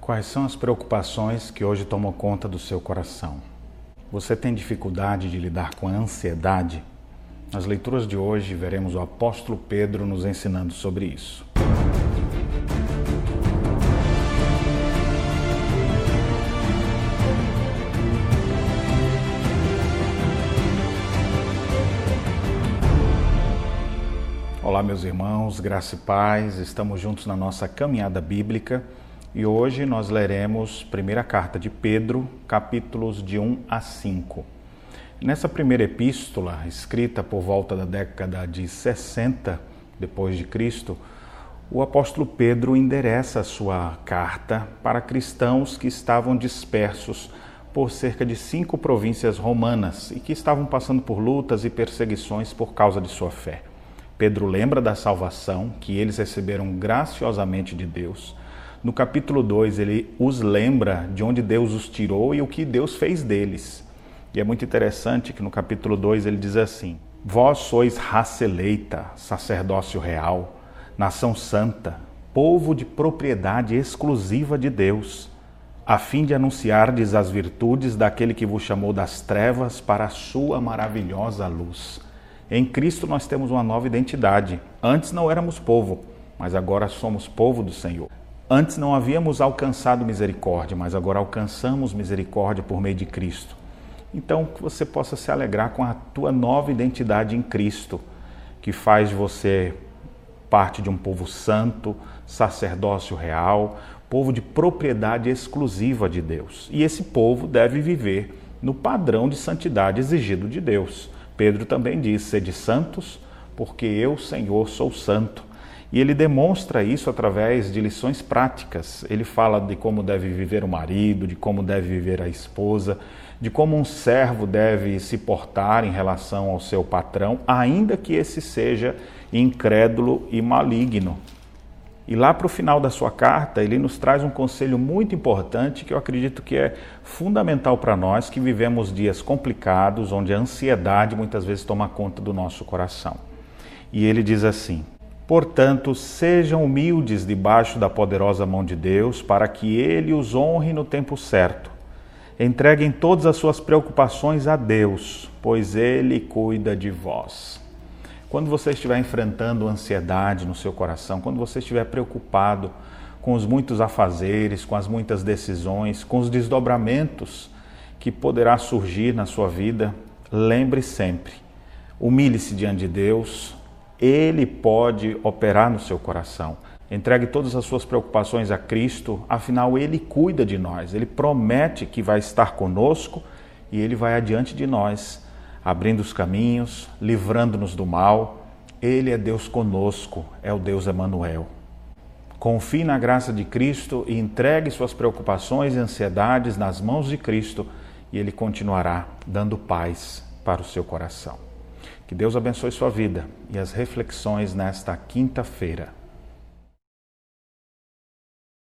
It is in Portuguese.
Quais são as preocupações que hoje tomam conta do seu coração? Você tem dificuldade de lidar com a ansiedade? Nas leituras de hoje, veremos o apóstolo Pedro nos ensinando sobre isso. Olá, meus irmãos, graça e paz, estamos juntos na nossa caminhada bíblica e hoje nós leremos primeira carta de Pedro, capítulos de 1 a 5. Nessa primeira epístola, escrita por volta da década de 60 depois de Cristo, o apóstolo Pedro endereça sua carta para cristãos que estavam dispersos por cerca de cinco províncias romanas e que estavam passando por lutas e perseguições por causa de sua fé. Pedro lembra da salvação que eles receberam graciosamente de Deus no capítulo 2, ele os lembra de onde Deus os tirou e o que Deus fez deles. E é muito interessante que no capítulo 2 ele diz assim: Vós sois raça eleita, sacerdócio real, nação santa, povo de propriedade exclusiva de Deus, a fim de anunciardes as virtudes daquele que vos chamou das trevas para a sua maravilhosa luz. Em Cristo nós temos uma nova identidade. Antes não éramos povo, mas agora somos povo do Senhor. Antes não havíamos alcançado misericórdia, mas agora alcançamos misericórdia por meio de Cristo. Então, que você possa se alegrar com a tua nova identidade em Cristo, que faz de você parte de um povo santo, sacerdócio real, povo de propriedade exclusiva de Deus. E esse povo deve viver no padrão de santidade exigido de Deus. Pedro também diz: sede santos, porque eu, Senhor, sou santo. E ele demonstra isso através de lições práticas. Ele fala de como deve viver o marido, de como deve viver a esposa, de como um servo deve se portar em relação ao seu patrão, ainda que esse seja incrédulo e maligno. E lá para o final da sua carta, ele nos traz um conselho muito importante que eu acredito que é fundamental para nós que vivemos dias complicados, onde a ansiedade muitas vezes toma conta do nosso coração. E ele diz assim: Portanto, sejam humildes debaixo da poderosa mão de Deus, para que Ele os honre no tempo certo. Entreguem todas as suas preocupações a Deus, pois Ele cuida de vós. Quando você estiver enfrentando ansiedade no seu coração, quando você estiver preocupado com os muitos afazeres, com as muitas decisões, com os desdobramentos que poderá surgir na sua vida, lembre sempre: humilhe-se diante de Deus, ele pode operar no seu coração. Entregue todas as suas preocupações a Cristo, afinal, Ele cuida de nós, Ele promete que vai estar conosco e Ele vai adiante de nós, abrindo os caminhos, livrando-nos do mal. Ele é Deus conosco, é o Deus Emanuel. Confie na graça de Cristo e entregue suas preocupações e ansiedades nas mãos de Cristo e Ele continuará dando paz para o seu coração. Que Deus abençoe sua vida e as reflexões nesta quinta-feira.